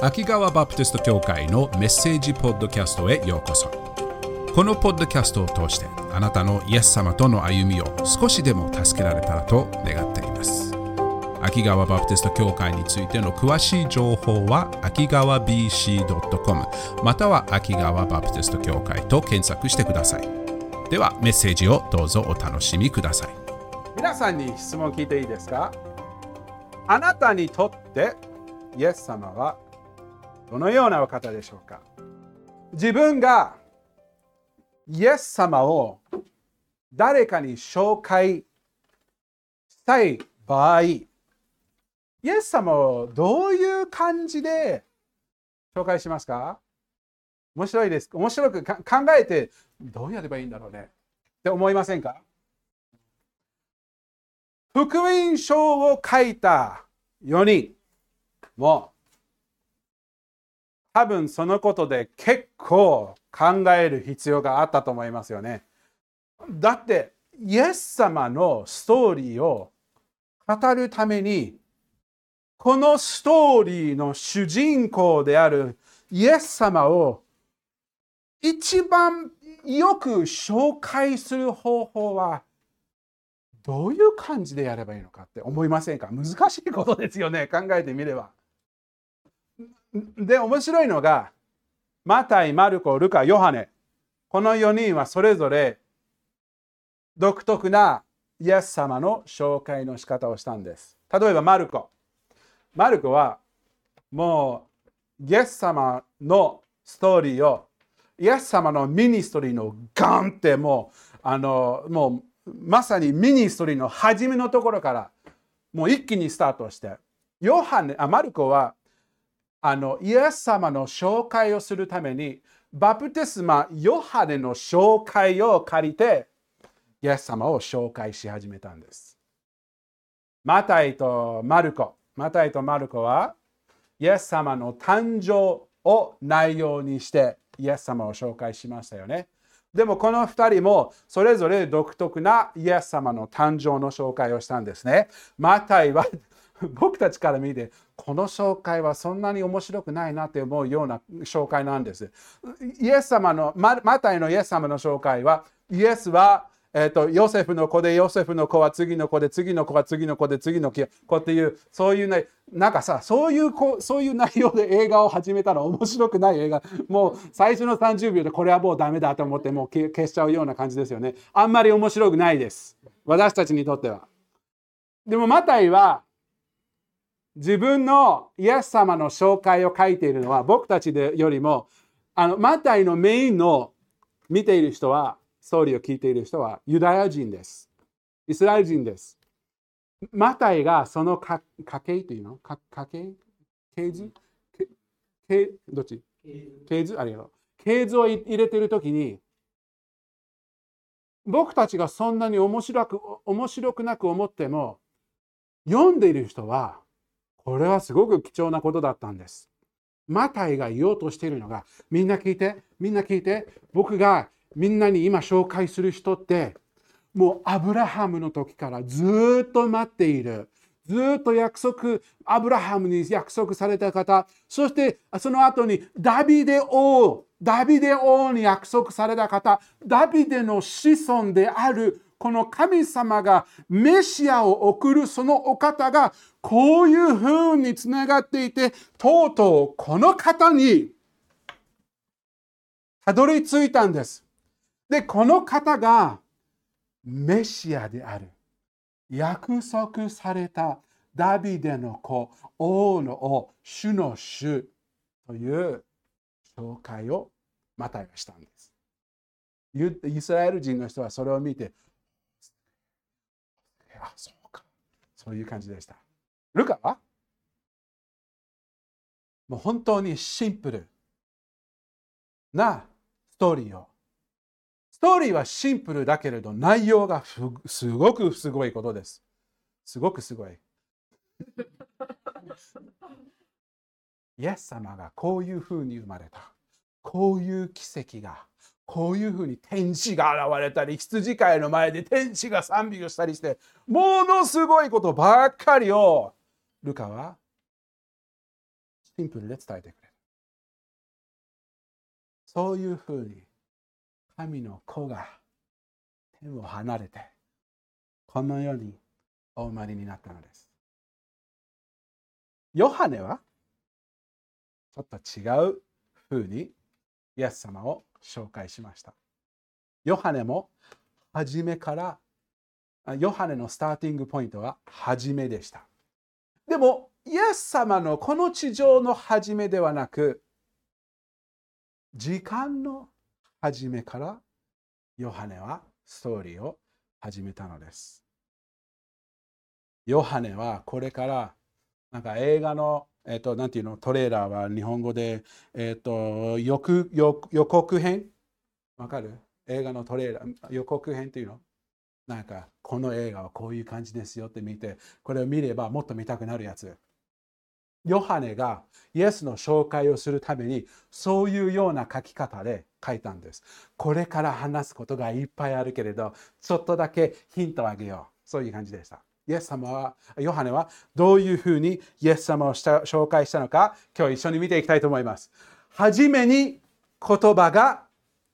秋川バプテスト教会のメッセージポッドキャストへようこそ。このポッドキャストを通してあなたのイエス様との歩みを少しでも助けられたらと願っています。秋川バプテスト教会についての詳しい情報は秋川 BC.com または秋川バプテスト教会と検索してください。ではメッセージをどうぞお楽しみください。皆さんに質問聞いていいですか？あなたにとってイエス様はどのようなお方でしょうか？自分がイエス様を誰かに紹介したい場合、イエス様をどういう感じで紹介しますか？面白いです。面白く考えてどうやればいいんだろうね。って思いませんか？福音書を書いた4人も多分そのことで結構考える必要があったと思いますよね。だってイエス様のストーリーを語るためにこのストーリーの主人公であるイエス様を一番よく紹介する方法はどういう感じでやればいいのかって思いませんか？難しいことですよね考えてみれば。で、面白いのが、マタイ、マルコ、ルカ、ヨハネ。この4人はそれぞれ独特なイエス様の紹介の仕方をしたんです。例えば、マルコ。マルコはもうイエス様のストーリーをイエス様の ministry のガンってもうあのもうまさに ministry の初めのところからもう一気にスタートしてヨハネあマルコはあのイエス様の紹介をするためにバプテスマヨハネの紹介を借りてイエス様を紹介し始めたんです。マタイとマルコ。マタイとマルコはイエス様の誕生を内容にしてイエス様を紹介しましたよね。でもこの2人もそれぞれ独特なイエス様の誕生の紹介をしたんですね。マタイは 僕たちから見てこの紹介はそんなに面白くないなって思うような紹介なんです。イエス様のマタイのイエス様の紹介はイエスはえーと、ヨセフの子でヨセフの子は次の子で次の子は次の子で次の子っていうそういうねなんかさそういうそういう内容で映画を始めたら面白くない映画。もう最初の30秒でこれはもうダメだと思ってもう消しちゃうような感じですよね。あんまり面白くないです。私たちにとっては。でもマタイは自分のイエス様の紹介を書いているのは僕たちでよりもあのマタイのメインの見ている人はストーリーを聞いている人はユダヤ人です。イスラエル人です。マタイがその家系というの？家系？系図？系どっち？系図？ありがとう。系図を入れているときに僕たちがそんなに面白く面白くなく思っても読んでいる人はこれはすごく貴重なことだったんです。マタイが言おうとしているのが、みんな聞いて、みんな聞いて、僕がみんなに今紹介する人って、もうアブラハムの時からずっと待っている。ずっと約束、アブラハムに約束された方、そしてその後にダビデ王、ダビデ王に約束された方、ダビデの子孫であるこの神様がメシアを送るそのお方がこういうふうにつながっていてとうとうこの方にたどり着いたんです。でこの方がメシアである約束されたダビデの子王の王主の主という紹介をマタイがしたんです。イスラエル人の人はそれを見てあ、そうか。そういう感じでした。ルカは？もう本当にシンプルなストーリーを。ストーリーはシンプルだけれど内容がすごくすごいことです。すごくすごい。イエス様がこういうふうに生まれた。こういう奇跡がこういうふうに天使が現れたり羊飼いの前で天使が賛美をしたりしてものすごいことばっかりをルカはシンプルで伝えてくれる。そういうふうに神の子が天を離れてこの世にお生まれになったのです。ヨハネはちょっと違うふうにイエス様を紹介しました。ヨハネも初めからヨハネのスターティングポイントは初めでした。でも、イエス様のこの地上の初めではなく、時間の初めからヨハネはストーリーを始めたのです。ヨハネはこれからなんか映画の、えっ、と、なんていうの、トレーラーは日本語で、えっ、と予予、予告編？わかる？映画のトレーラー、予告編っていうの？なんか、この映画はこういう感じですよって見て、これを見ればもっと見たくなるやつ。ヨハネがイエスの紹介をするためにそういうような書き方で書いたんです。これから話すことがいっぱいあるけれど、ちょっとだけヒントをあげよう。そういう感じでした。イエス様は、ヨハネはどういうふうにイエス様をした紹介したのか、今日一緒に見ていきたいと思います。はじめに言葉が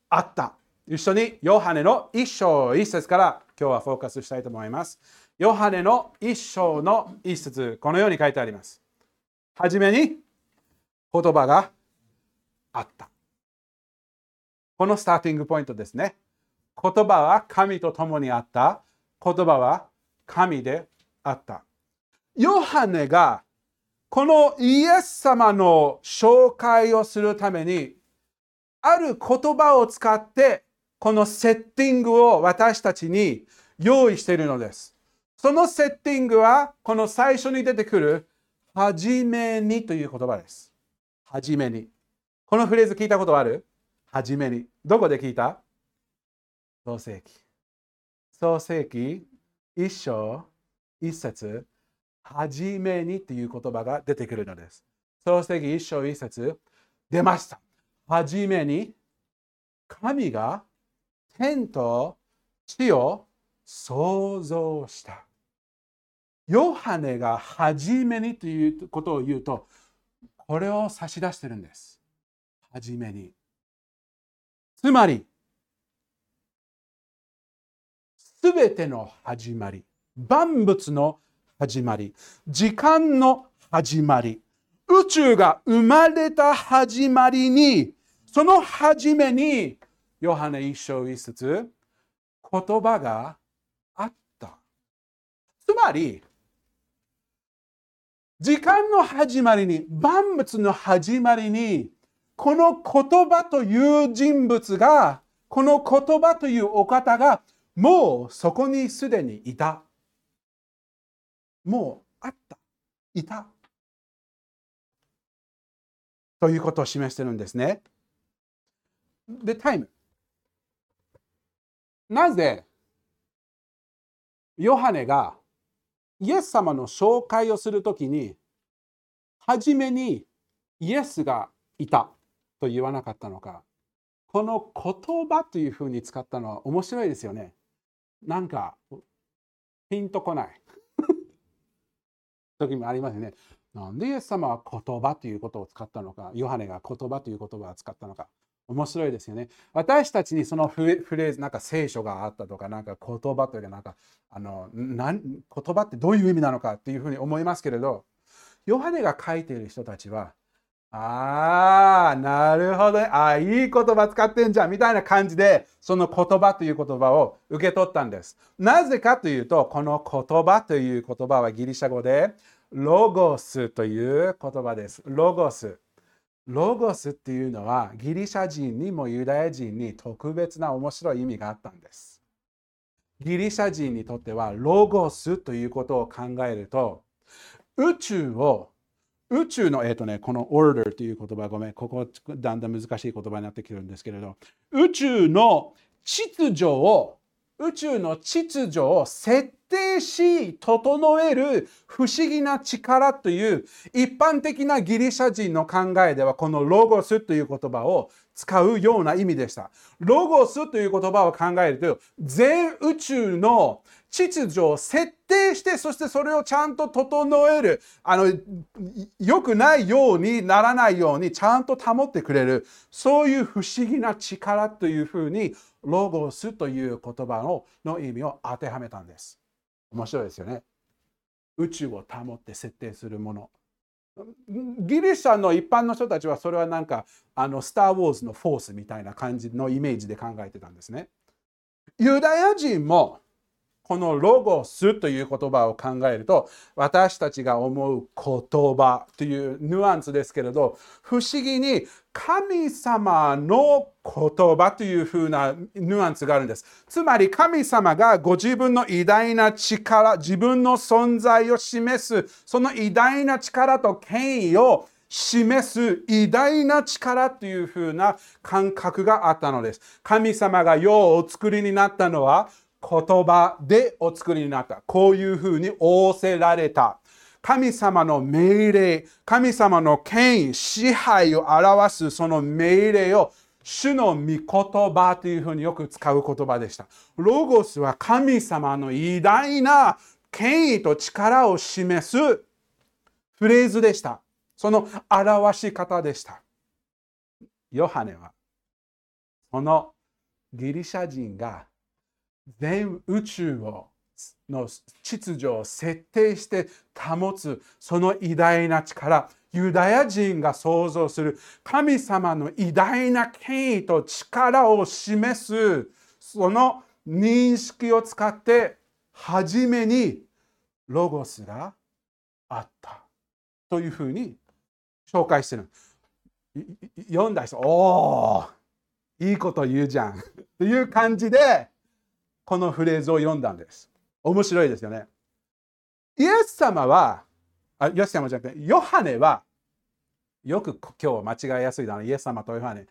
あった。一緒にヨハネの一章一節から今日はフォーカスしたいと思います。ヨハネの一章の一節、このように書いてあります。はじめに言葉があった。このスターティングポイントですね。言葉は神と共にあった。言葉は神であった。ヨハネがこのイエス様の紹介をするためにある言葉を使ってこのセッティングを私たちに用意しているのです。そのセッティングはこの最初に出てくるはじめにという言葉です。はじめに。このフレーズ聞いたことある？はじめに。どこで聞いた？創世記。創世記一章、一節、はじめにという言葉が出てくるのです。創世記一章、一節、出ました。はじめに、神が天と地を創造した。ヨハネがはじめにということを言うと、これを差し出してるんです。はじめに。つまり、すべての始まり、万物の始まり、時間の始まり、宇宙が生まれた始まりに、その初めに、ヨハネ一章一節、言葉があった。つまり、時間の始まりに、万物の始まりに、この言葉という人物が、この言葉というお方がもうそこにすでにいた。もうあった。いた。ということを示してるんですね。で、タイム。なぜ、ヨハネがイエス様の紹介をするときに、はじめにイエスがいたと言わなかったのか。この言葉というふうに使ったのは面白いですよね。なんかピンとこない 時もありますね。なんでイエス様は言葉ということを使ったのか、ヨハネが言葉という言葉を使ったのか。面白いですよね。私たちにそのフレーズ、なんか聖書があったとか、なんか言葉というか、なんかあのなん言葉ってどういう意味なのかっていうふうに思いますけれど、ヨハネが書いている人たちは、ああ、なるほど。ああ、いい言葉使ってんじゃん。みたいな感じで、その言葉という言葉を受け取ったんです。なぜかというと、この言葉という言葉はギリシャ語で、ロゴスという言葉です。ロゴス。ロゴスっていうのは、ギリシャ人にもユダヤ人に特別な面白い意味があったんです。ギリシャ人にとっては、ロゴスということを考えると、宇宙を宇宙の、え、ー、とね、この order という言葉、ごめん、ここだんだん難しい言葉になってきてるんですけれど、宇宙の秩序を、宇宙の秩序を設定し、整える不思議な力という一般的なギリシャ人の考えでは、このロゴスという言葉を使うような意味でした。ロゴスという言葉を考えると、全宇宙の秩序を設定してそしてそれをちゃんと整える。あの良くないようにならないようにちゃんと保ってくれる。そういう不思議な力というふうにロゴスという言葉のの意味を当てはめたんです。面白いですよね。宇宙を保って設定するもの。ギリシャの一般の人たちはそれはなんかあのスター・ウォーズのフォースみたいな感じのイメージで考えてたんですね。ユダヤ人もこのロゴスという言葉を考えると私たちが思う言葉というニュアンスですけれど不思議に神様の言葉というふうなニュアンスがあるんです。つまり神様がご自分の偉大な力、自分の存在を示す、その偉大な力と権威を示す偉大な力というふうな感覚があったのです。神様が世をお作りになったのは言葉でお作りになった。こういうふうに仰せられた。神様の命令、神様の権威、支配を表すその命令を主の御言葉というふうによく使う言葉でした。ロゴスは神様の偉大な権威と力を示すフレーズでした。その表し方でした。ヨハネはそのギリシャ人が全宇宙をの秩序を設定して保つその偉大な力ユダヤ人が想像する神様の偉大な権威と力を示すその認識を使って初めにロゴスがあったというふうに紹介してる読んだ人おおいいこと言うじゃん。という感じでこのフレーズを読んだんです。面白いですよね。イエス様は、あイエス様じゃなくて、ヨハネは、よく今日間違いやすいだろイエス様とヨハネ。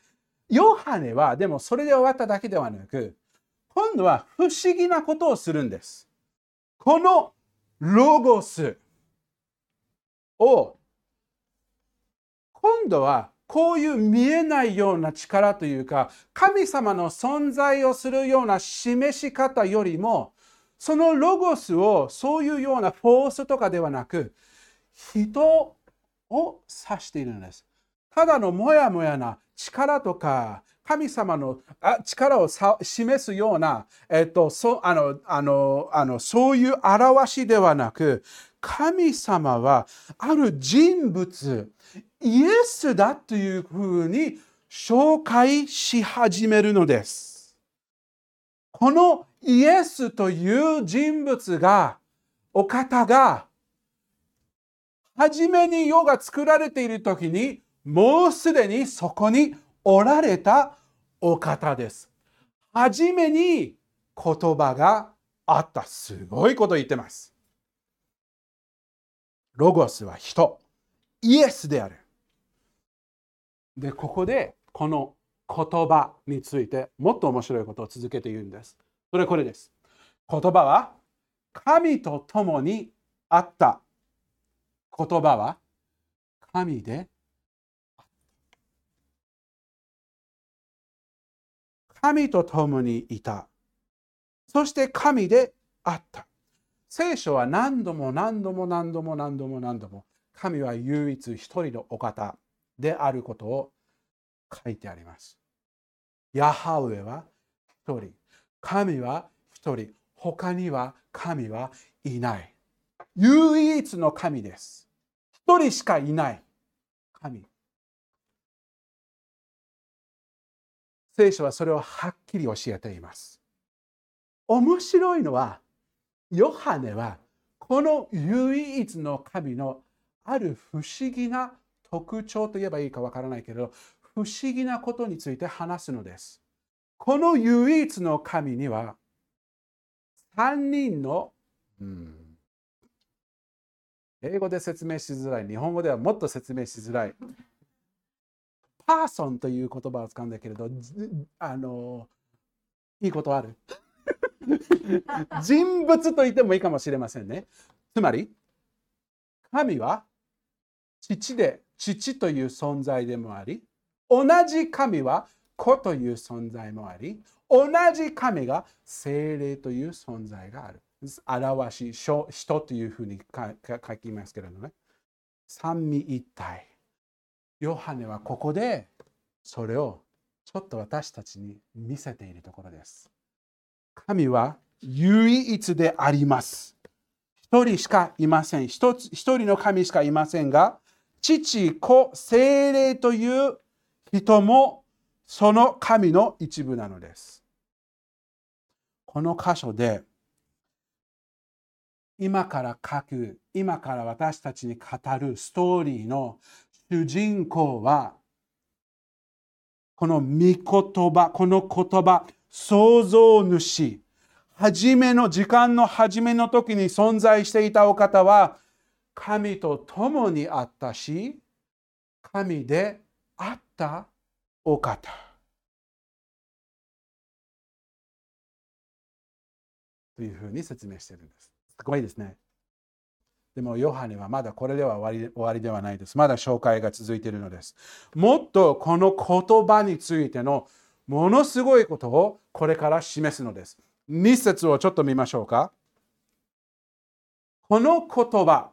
ヨハネは、でもそれで終わっただけではなく、今度は不思議なことをするんです。このロゴスを、今度はこういう見えないような力というか、神様の存在をするような示し方よりも、そのロゴスをそういうようなフォースとかではなく、人を指しているんです。ただのもやもやな力とか、神様の力を示すような、えっと、そあのあのあのそういう表しではなく、神様はある人物、イエスだというふうに紹介し始めるのです。このイエスという人物が、お方が、初めに世が作られている時に、もうすでにそこにおられたお方です。初めに言葉があった。すごいこと言ってます。ロゴスは人。イエスである。で、ここでこの言葉についてもっと面白いことを続けて言うんです。それはこれです。言葉は神と共にあった。言葉は神で神と共にいた。そして神であった。聖書は何度も何度も何度も何度も何度も神は唯一一人のお方。であることを書いてあります。ヤハウエは一人、神は一人、他には神はいない。唯一の神です。一人しかいない神。聖書はそれをはっきり教えています。面白いのは、ヨハネはこの唯一の神のある不思議な特徴と言えばいいかわからないけれど、不思議なことについて話すのです。この唯一の神には、3人の、うん、英語で説明しづらい、日本語ではもっと説明しづらい。パーソンという言葉を使うんだけれど、あの、いいことある人物と言ってもいいかもしれませんね。つまり、神は父で父という存在でもあり、同じ神は子という存在もあり、同じ神が精霊という存在がある。表し、人というふうに書きますけれどね。三位一体。ヨハネはここでそれをちょっと私たちに見せているところです。神は唯一であります。一人しかいません。一人の神しかいませんが、父、子、精霊という人もその神の一部なのです。この箇所で今から書く、今から私たちに語るストーリーの主人公はこの御言葉、この言葉、創造主、初めの時間の初めの時に存在していたお方は神と共にあったし、神であったお方。というふうに説明しているんです。すごいですね。でも、ヨハネはまだこれでは終わり終わりではないです。まだ紹介が続いているのです。もっとこの言葉についてのものすごいことをこれから示すのです。2節をちょっと見ましょうか。この言葉、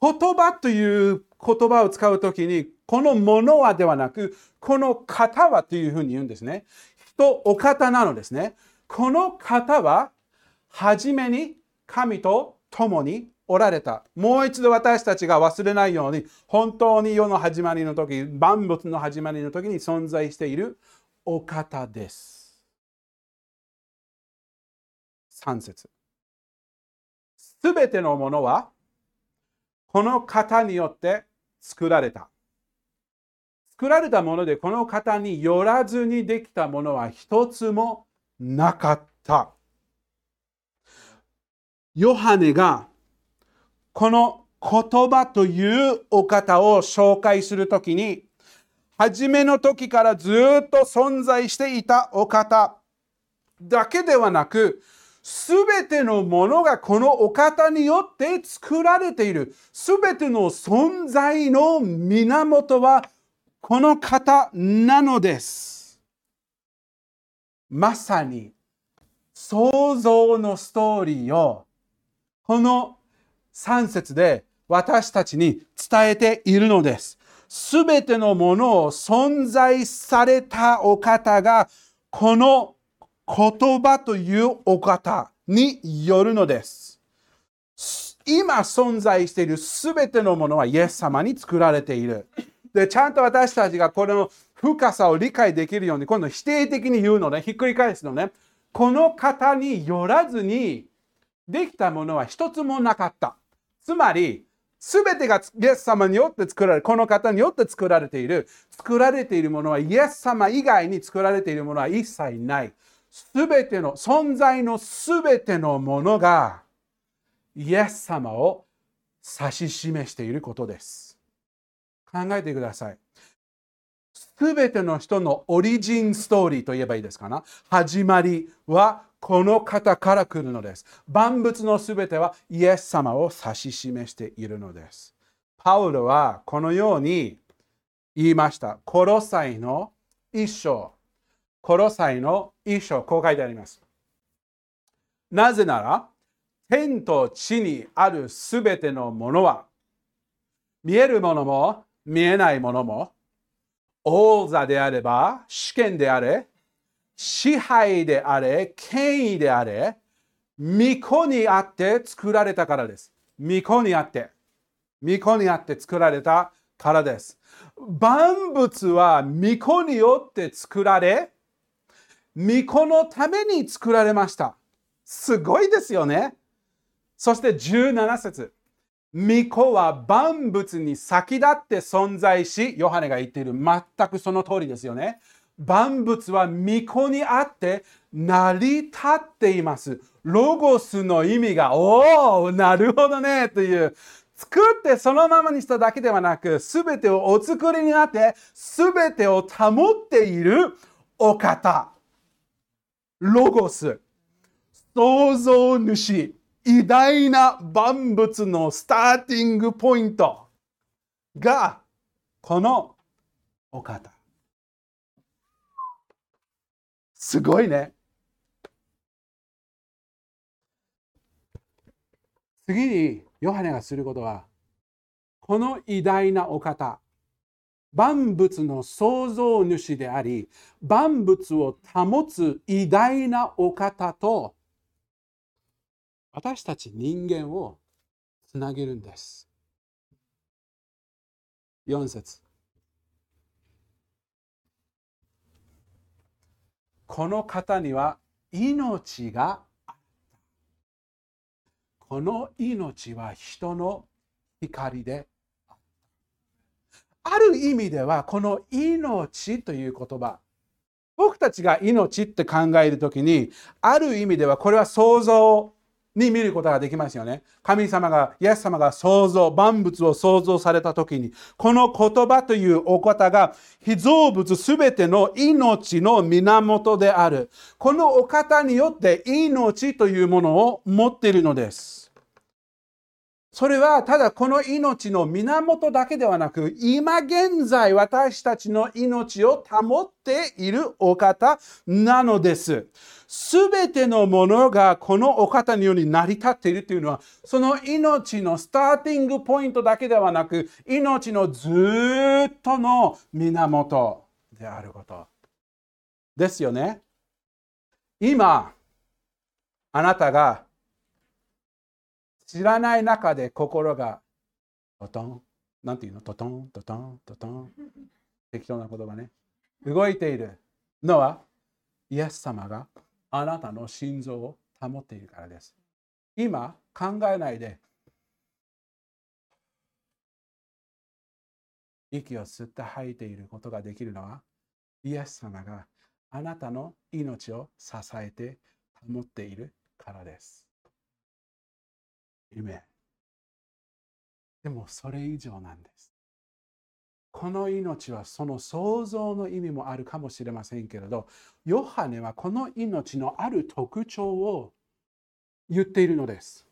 言葉という言葉を使うときに、このものはではなく、この方はというふうに言うんですね。人、お方なのですね。この方は、初めに神と共におられた。もう一度私たちが忘れないように、本当に世の始まりの時、万物の始まりの時に存在しているお方です。3節すべてのものは、この方によって作られた。作られたもので、この方によらずにできたものは一つもなかった。ヨハネがこの言葉というお方を紹介するときに、初めの時からずっと存在していたお方だけではなく、すべてのものがこのお方によって作られている。すべての存在の源はこの方なのです。まさに創造のストーリーをこの3節で私たちに伝えているのです。すべてのものを存在されたお方が、この言葉というお方によるのです。今存在しているすべてのものはイエス様に作られている。で、ちゃんと私たちがこれの深さを理解できるように、今度否定的に言うのね、ひっくり返すのね。この方によらずに、できたものは一つもなかった。つまり、すべてがイエス様によって作られ、この方によって作られている。作られているものはイエス様以外に作られているものは一切ない。すべての、存在のすべてのものがイエス様を指し示していることです。考えてください。すべての人のオリジンストーリーと言えばいいですかな？始まりはこの方から来るのです。万物のすべてはイエス様を指し示しているのです。パウロはこのように言いました。コロサイの一章。コロサイの一章、こう書いてあります。なぜなら、天と地にあるすべてのものは、見えるものも見えないものも、王座であれば、試験であれ、支配であれ、権威であれ、御子にあって作られたからです。御子にあって。御子にあって作られたからです。万物は御子によって作られ、御子のために作られました。すごいですよね。そして17節御子は万物に先立って存在し、ヨハネが言っている全くその通りですよね。万物は御子にあって成り立っています。ロゴスの意味が、おお、なるほどね、という。作ってそのままにしただけではなく、すべてをお作りになって、すべてを保っているお方。ロゴス。創造主。偉大な万物のスターティングポイントが、このお方。すごいね。次にヨハネがすることは、この偉大なお方、万物の創造主であり、万物を保つ偉大なお方と、私たち人間をつなげるんです。4節この方には命があった。この命は人の光であ。る意味ではこの命という言葉僕たちが命って考えるときにある意味ではこれは想像に見ることができますよね。神様が、イエス様が創造、万物を創造された時に、この言葉というお方が、被造物すべての命の源である。このお方によって命というものを持っているのです。それはただこの命の源だけではなく、今現在私たちの命を保っているお方なのです。すべてのものがこのお方により成り立っているというのは、その命のスターティングポイントだけではなく、命のずっとの源であること。ですよね。今、あなたが知らない中で心がトトン、なんていうの？トトン、トトン、トトン。適当な言葉ね。動いているのは、イエス様があなたの心臓を保っているからです。今、考えないで、息を吸って吐いていることができるのは、イエス様があなたの命を支えて保っているからです。夢。でもそれ以上なんです。この命はその創造の意味もあるかもしれませんけれど、ヨハネはこの命のある特徴を言っているのです。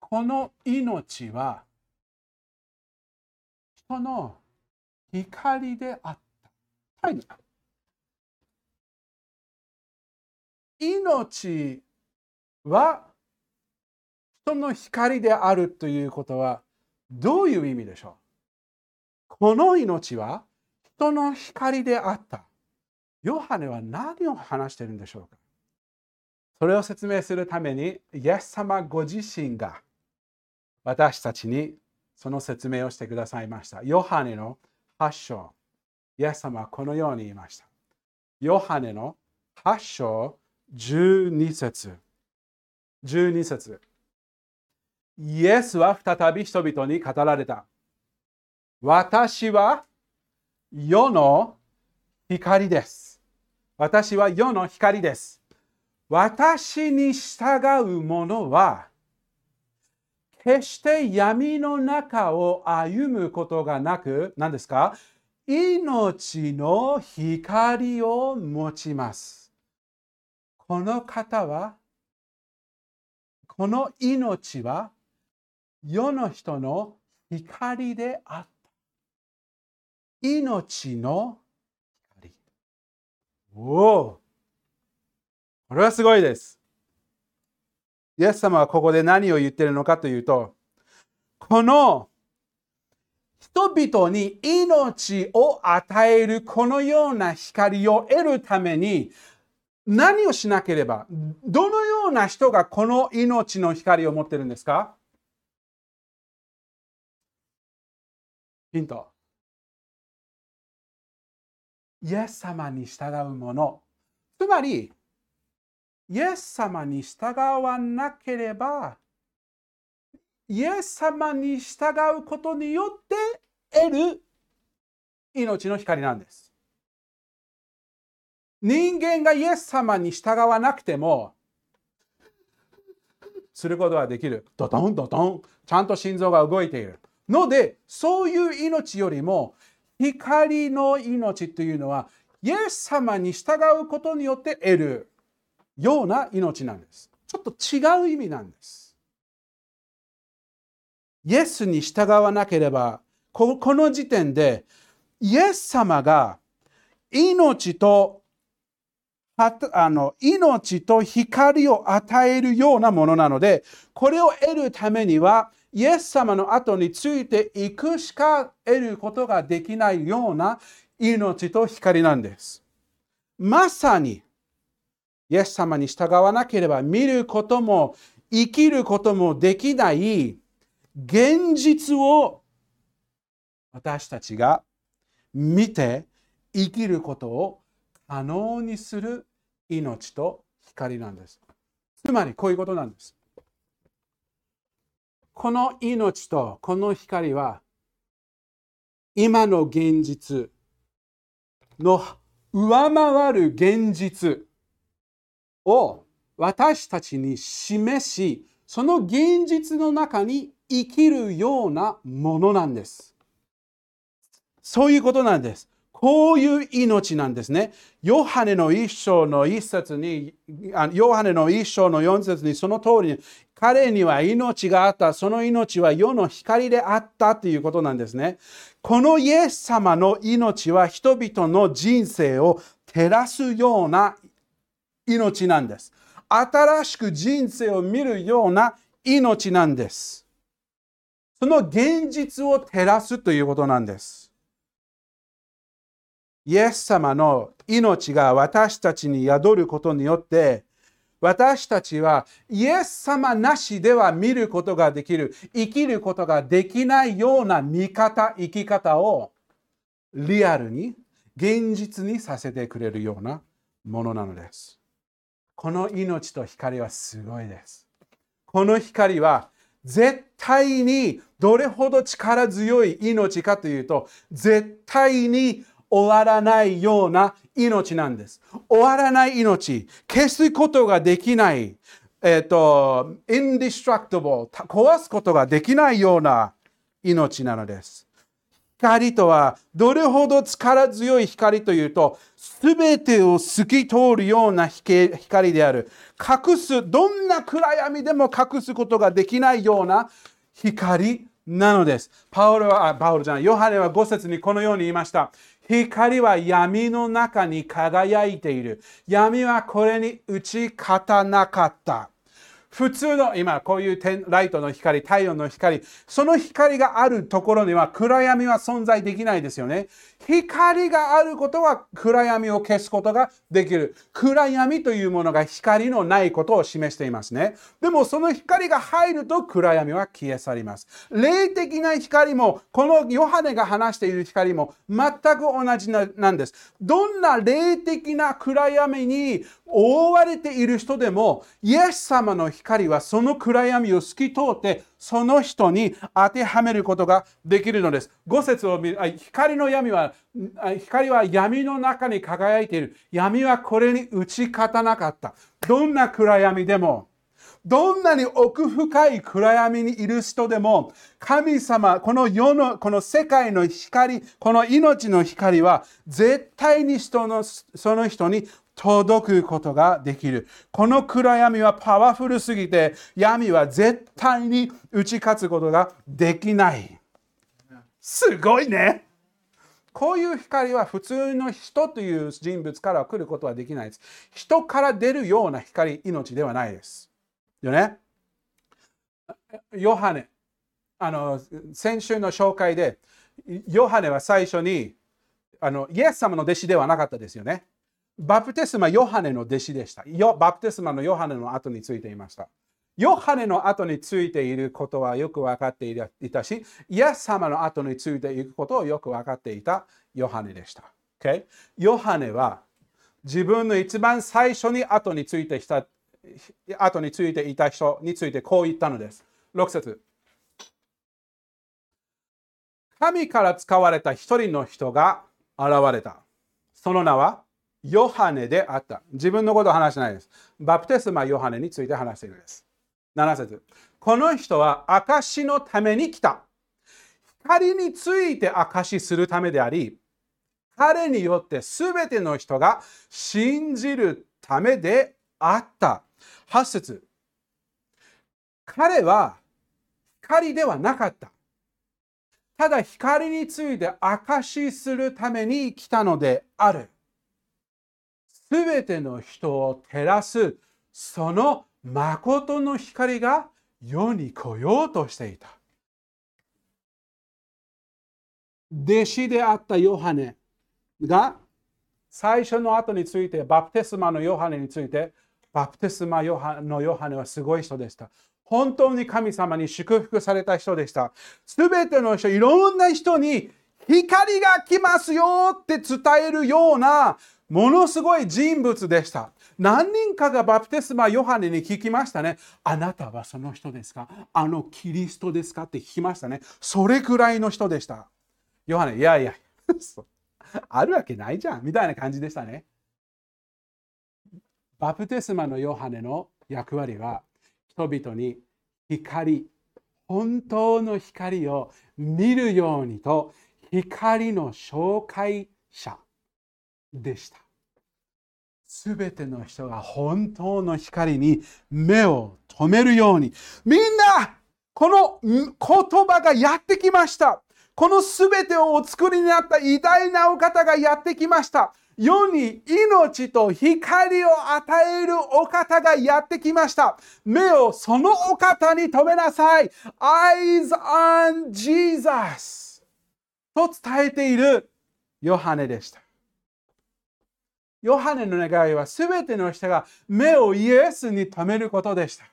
この命は人の光であった。命は人の光であるということはどういう意味でしょう？この命は人の光であった。ヨハネは何を話しているんでしょうか？それを説明するために、イエス様ご自身が私たちにその説明をしてくださいました。ヨハネの8章。イエス様はこのように言いました。ヨハネの8章12節。12節。イエスは再び人々に語られた。私は世の光です。私は世の光です。私に従う者は、決して闇の中を歩むことがなく、何ですか？命の光を持ちます。この方は、この命は世の人の光であった。命の光。おおこれはすごいです。イエス様はここで何を言ってるのかというと、この人々に命を与えるこのような光を得るために何をしなければ、どのような人がこの命の光を持ってるんですか？ヒント。イエス様に従うもの。つまり、イエス様に従わなければ、イエス様に従うことによって得る命の光なんです。人間がイエス様に従わなくても、することはできる。ドドンドドン。ちゃんと心臓が動いている。ので、そういう命よりも、光の命というのは、イエス様に従うことによって得るような命なんです。ちょっと違う意味なんです。イエスに従わなければ、この時点で、イエス様が命とあの命と光を与えるようなものなので、これを得るためには、イエス様の後についていくしか得ることができないような命と光なんです。まさに、イエス様に従わなければ見ることも生きることもできない現実を私たちが見て生きることを可能にする命と光なんです。つまりこういうことなんです。この命とこの光は今の現実の上回る現実を私たちに示し、その現実の中に生きるようなものなんです。そういうことなんです。こういう命なんですね。ヨハネの一章の一節に、ヨハネの一章の四節にその通りに、彼には命があった、その命は世の光であったということなんですね。このイエス様の命は人々の人生を照らすような命なんです。新しく人生を見るような命なんです。その現実を照らすということなんです。イエス様の命が私たちに宿ることによって、私たちはイエス様なしでは見ることができる、生きることができないような見方、生き方をリアルに、現実にさせてくれるようなものなのです。この命と光はすごいです。この光は絶対にどれほど力強い命かというと、絶対に終わらないような命なんです。終わらない命、消すことができない、えっ、ー、と、indestructible、壊すことができないような命なのです。光とはどれほど力強い光というと、すべてを透き通るような光である。隠す、どんな暗闇でも隠すことができないような光なのです。パウロは、パウロじゃない、ヨハネは5節にこのように言いました。光は闇の中に輝いている。闇はこれに打ち勝たなかった。普通の今こういう点ライトの光、太陽の光、その光があるところには暗闇は存在できないですよね。光があることは暗闇を消すことができる。暗闇というものが光のないことを示していますね。でもその光が入ると暗闇は消え去ります。霊的な光も、このヨハネが話している光も全く同じなんです。どんな霊的な暗闇に覆われている人でも、イエス様の光光はその暗闇を透き通ってその人に当てはめることができるのです。5節を見る光の闇は光は闇の中に輝いている。闇はこれに打ち勝たなかった。どんな暗闇でもどんなに奥深い暗闇にいる人でも、神様、この世の、この世界の光、この命の光は、絶対に人の、その人に届くことができる。この暗闇はパワフルすぎて、闇は絶対に打ち勝つことができない。すごいね。こういう光は普通の人という人物から来ることはできないです。人から出るような光、命ではないです。よね。ヨハネ、あの先週の紹介で、ヨハネは最初にあのイエス様の弟子ではなかったですよね。バプテスマ、ヨハネの弟子でした。バプテスマのヨハネの後についていました。ヨハネの後についていることはよく分かっていたし、イエス様の後についていくことをよく分かっていたヨハネでした。Okay? ヨハネは自分の一番最初に後についてきた後についていた人についてこう言ったのです。6節神から使われた一人の人が現れた。その名はヨハネであった。自分のことを話してないです。バプテスマヨハネについて話しているんです。7節この人は証のために来た。光について証しするためであり、彼によって全ての人が信じるためであった。8節彼は光ではなかった。ただ光について証しするために来たのである。すべての人を照らすその誠の光が世に来ようとしていた。弟子であったヨハネが最初の後について、バプテスマのヨハネについて、バプテスマのヨハネはすごい人でした。本当に神様に祝福された人でした。すべての人、いろんな人に光が来ますよって伝えるようなものすごい人物でした。何人かがバプテスマヨハネに聞きましたね。あなたはその人ですか？あのキリストですか？って聞きましたね。それくらいの人でした。ヨハネ、いやいや、あるわけないじゃんみたいな感じでしたね。バプテスマのヨハネの役割は人々に光、本当の光を見るようにと光の紹介者でした。すべての人が本当の光に目を留めるようにみんなこの言葉がやってきました。このすべてをお作りになった偉大なお方がやってきました。世に命と光を与えるお方がやってきました。目をそのお方に留めなさい。Eyes on Jesus と伝えているヨハネでした。ヨハネの願いは全ての人が目をイエスに留めることでした。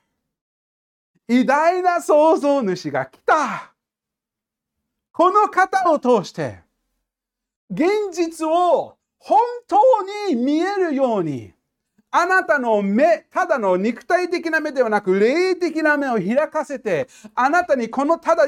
偉大な創造主が来た。この方を通して現実を本当に見えるようにあなたの目、ただの肉体的な目ではなく、霊的な目を開かせて、あなたにこのただ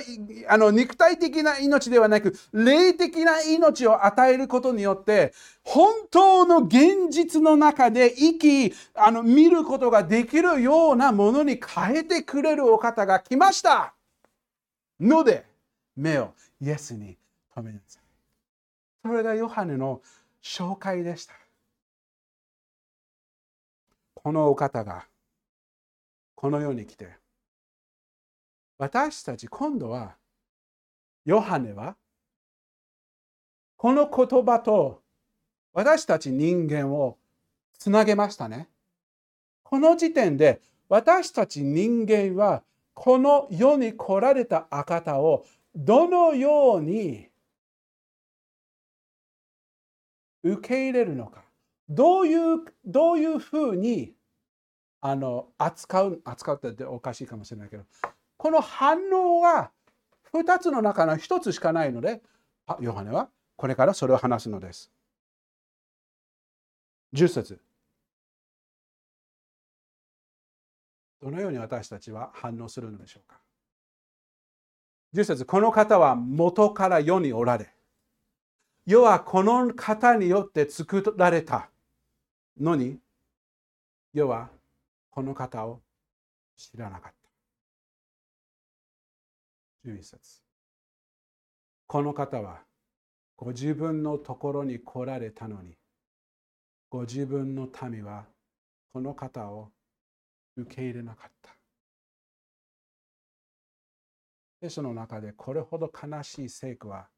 あの肉体的な命ではなく、霊的な命を与えることによって、本当の現実の中で生き、あの見ることができるようなものに変えてくれるお方が来ました。ので、目をイエスに止めなさい。それがヨハネの紹介でした。このお方がこの世に来て私たち今度はヨハネはこの言葉と私たち人間をつなげましたね。この時点で私たち人間はこの世に来られた赤をどのように受け入れるのかどういうどういうふうにあの扱う扱うってておかしいかもしれないけどこの反応は2つの中の1つしかないのでヨハネはこれからそれを話すのです。10節。どのように私たちは反応するのでしょうか。10節。この方は元から世におられ世はこの方によって作られた。のに世はこの方を知らなかった。11節この方はご自分のところに来られたのにご自分の民はこの方を受け入れなかった。聖書の中でこれほど悲しい聖句は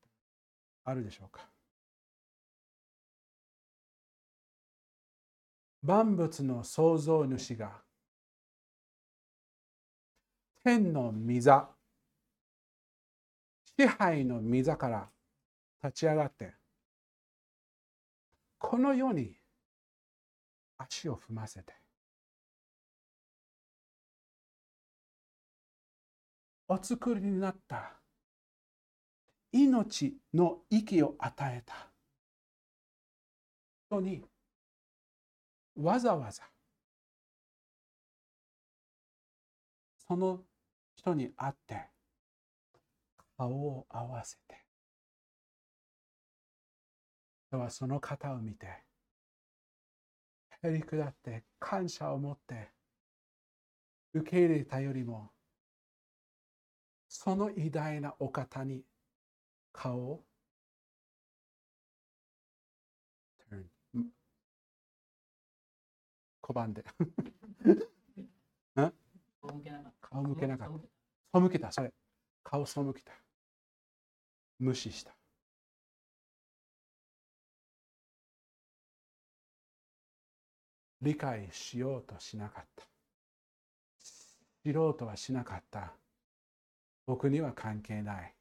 あるでしょうか？万物の創造主が天の御座支配の御座から立ち上がってこの世に足を踏ませてお作りになった命の息を与えた人にわざわざ。その人に会って顔を合わせて。人はその方を見てへり下って感謝を持って受け入れたよりもその偉大なお方に顔を拒んで 顔向けなかった。背けた、それ。顔背けた。無視した。理解しようとしなかった知ろうとはしなかった僕には関係ない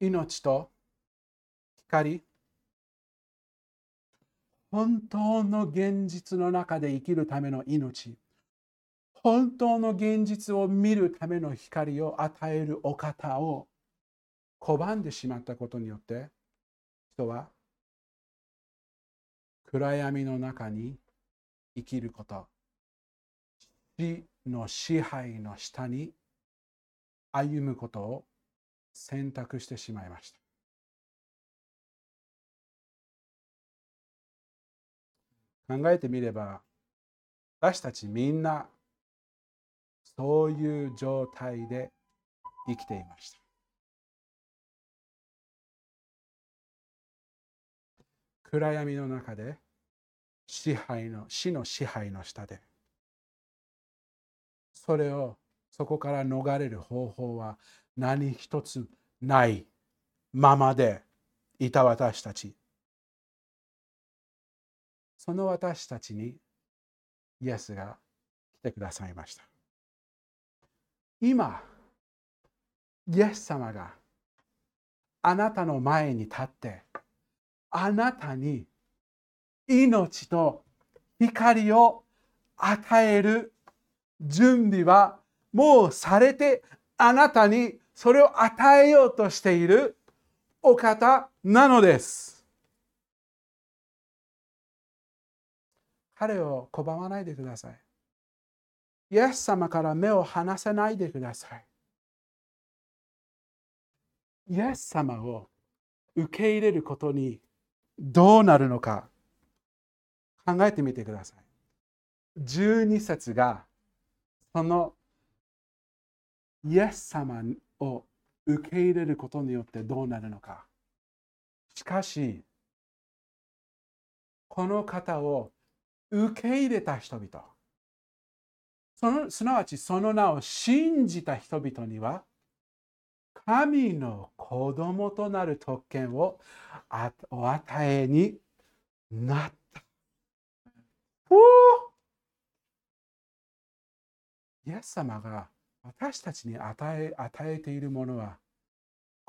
命と光。本当の現実の中で生きるための命。本当の現実を見るための光を与えるお方を拒んでしまったことによって人は暗闇の中に生きること。死の支配の下に歩むことを選択してしまいました。考えてみれば私たちみんなそういう状態で生きていました。暗闇の中で支配の死の支配の下でそれをそこから逃れる方法は何一つないままでいた私たち。その私たちにイエスが来てくださいました。今イエス様があなたの前に立ってあなたに命と光を与える準備はもうされてあなたにそれを与えようとしているお方なのです。彼を拒まないでください。イエス様から目を離さないでください。イエス様を受け入れることにどうなるのか考えてみてください。12節がそのイエス様を受け入れることによってどうなるのか。しかし、この方を受け入れた人々、そのすなわちその名を信じた人々には、神の子供となる特権をお与えになった。おイエス様が私たちに与え与えているものは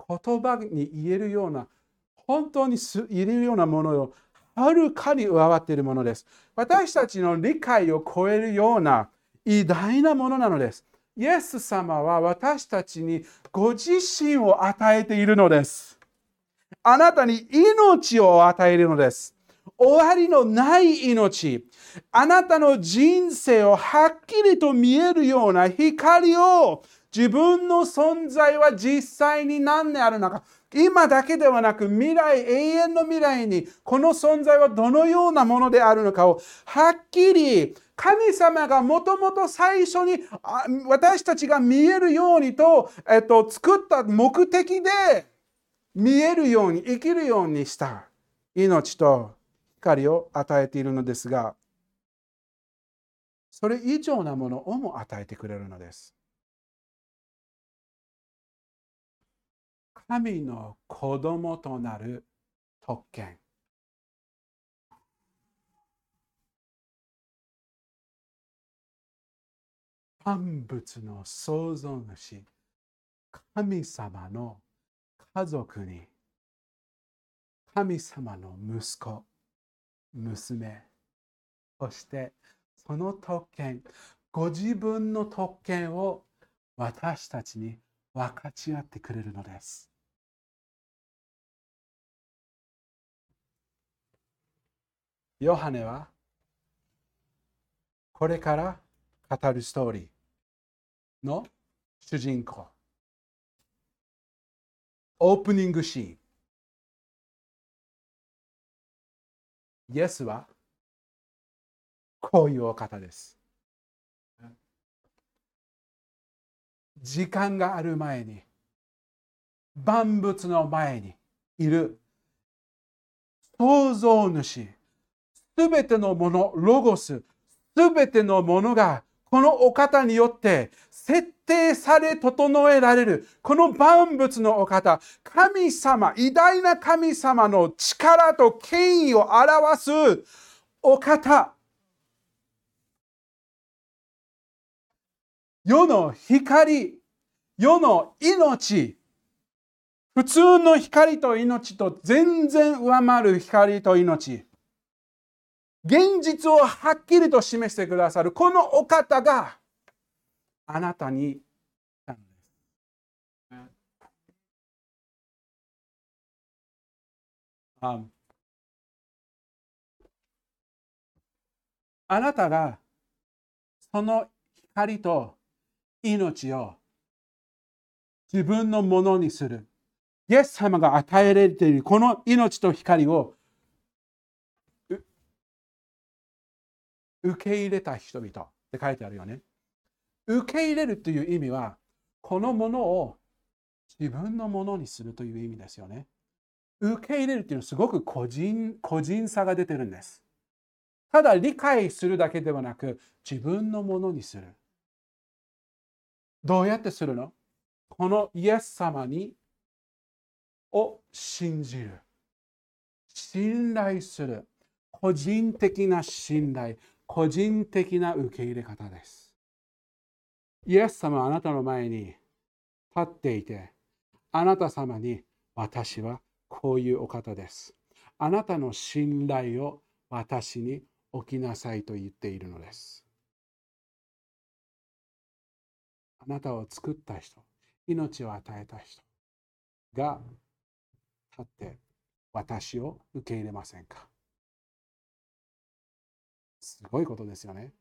言葉に言えるような本当に言えるようなものをはるかに上回っているものです。私たちの理解を超えるような偉大なものなのです。イエス様は私たちにご自身を与えているのです。あなたに命を与えるのです。終わりのない命。あなたの人生をはっきりと見えるような光を自分の存在は実際に何であるのか今だけではなく未来永遠の未来にこの存在はどのようなものであるのかをはっきり神様がもともと最初に私たちが見えるようにと、えっと、作った目的で見えるように生きるようにした命と光を与えているのですがそれ以上なものをも与えてくれるのです。神の子供となる特権。万物の創造主、神様の家族に、神様の息子、娘、そしてその特権、ご自分の特権を私たちに分かち合ってくれるのです。ヨハネはこれから語るストーリーの主人公。オープニングシーン。イエスはこういうお方です。時間がある前に、万物の前にいる創造主、すべてのもの、ロゴス、すべてのものがこのお方によって設定され整えられるこの万物のお方神様偉大な神様の力と権威を表すお方。世の光世の命普通の光と命と全然上回る光と命。現実をはっきりと示してくださるこのお方があなたにたのですああなたがその光と命を自分のものにする。イエス様が与えられているこの命と光を受け入れた人々って書いてあるよね。受け入れるという意味は、このものを自分のものにするという意味ですよね。受け入れるというのはすごく個人個人差が出てるんです。ただ理解するだけではなく、自分のものにする。どうやってするの？このイエス様にを信じる。信頼する。個人的な信頼。個人的な受け入れ方です。イエス様はあなたの前に立っていて、あなた様に私はこういうお方です。あなたの信頼を私に置きなさいと言っているのです。あなたを作った人、命を与えた人が立って私を受け入れませんか？すごいことですよね。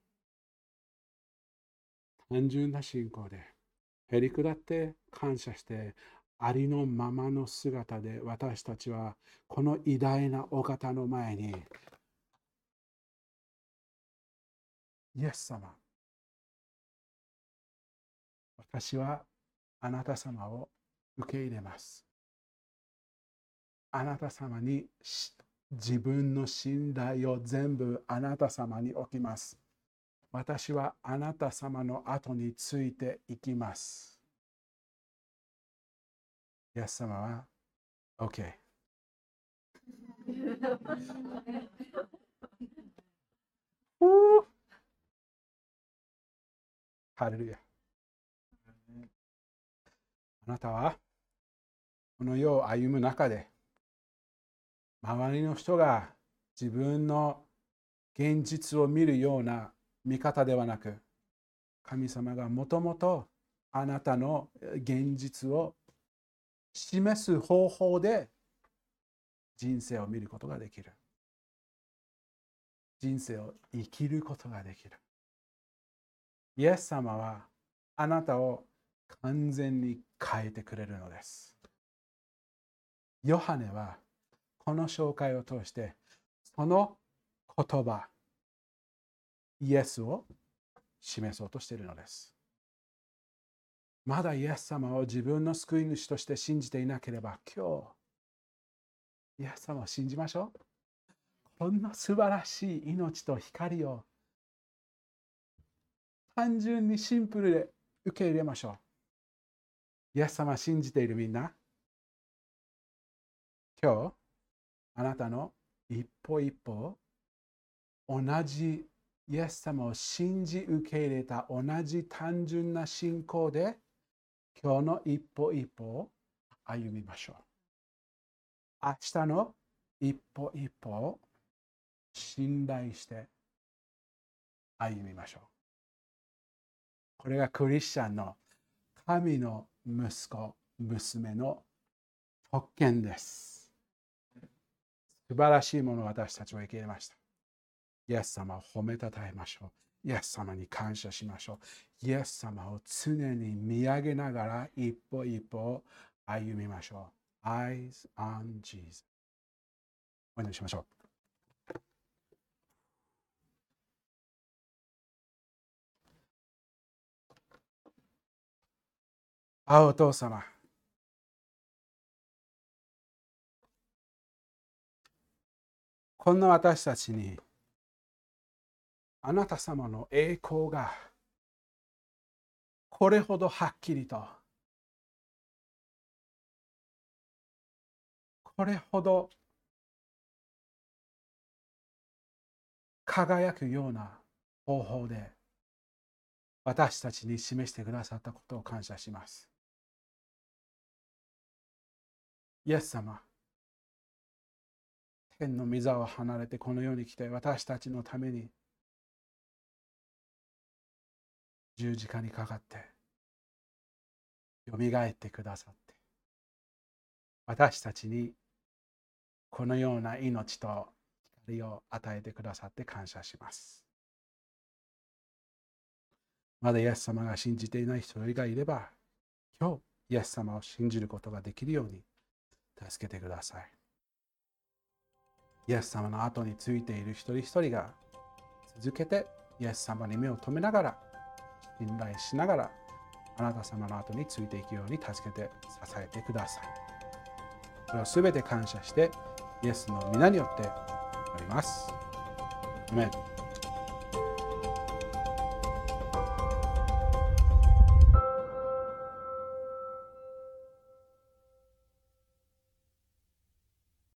単純な信仰で、へりくだって感謝して、ありのままの姿で私たちはこの偉大なお方の前に、イエス様、私はあなた様を受け入れます。あなた様に自分の信頼を全部あなた様に置きます。私はあなた様の後についていきます。イエス様は OK。ハレルヤ。あなたはこの世を歩む中で周りの人が自分の現実を見るような見方ではなく神様がもともとあなたの現実を示す方法で人生を見ることができる。人生を生きることができる。イエス様はあなたを完全に変えてくれるのです。ヨハネはこの紹介を通してその言葉イエスを示そうとしているのです。まだイエス様を自分の救い主として信じていなければ今日イエス様を信じましょう。こんな素晴らしい命と光を単純にシンプルで受け入れましょう。イエス様信じているみんな今日あなたの一歩一歩同じイエス様を信じ受け入れた同じ単純な信仰で今日の一歩一歩を歩みましょう。明日の一歩一歩を信頼して歩みましょう。これがクリスチャンの神の息子、娘の特権です。素晴らしいものを私たちは受け入れました。イエス様を褒めたたえましょう。イエス様に感謝しましょう。イエス様を常に見上げながら一歩一歩歩みましょう。Eyes on Jesus。お祈りしましょう。あお父様。こんな私たちにあなた様の栄光がこれほどはっきりとこれほど輝くような方法で私たちに示してくださったことを感謝します。イエス様、天の御座を離れてこの世に来て私たちのために十字架にかかってよみがえってくださって私たちにこのような命と光を与えてくださって感謝します。まだイエス様が信じていない人がいれば、今日イエス様を信じることができるように助けてください。イエス様の後についている一人一人が続けてイエス様に目を留めながら、信頼しながら、あなた様の後についていくように助けて支えてください。これを全て感謝して、イエスの皆によっております。アメ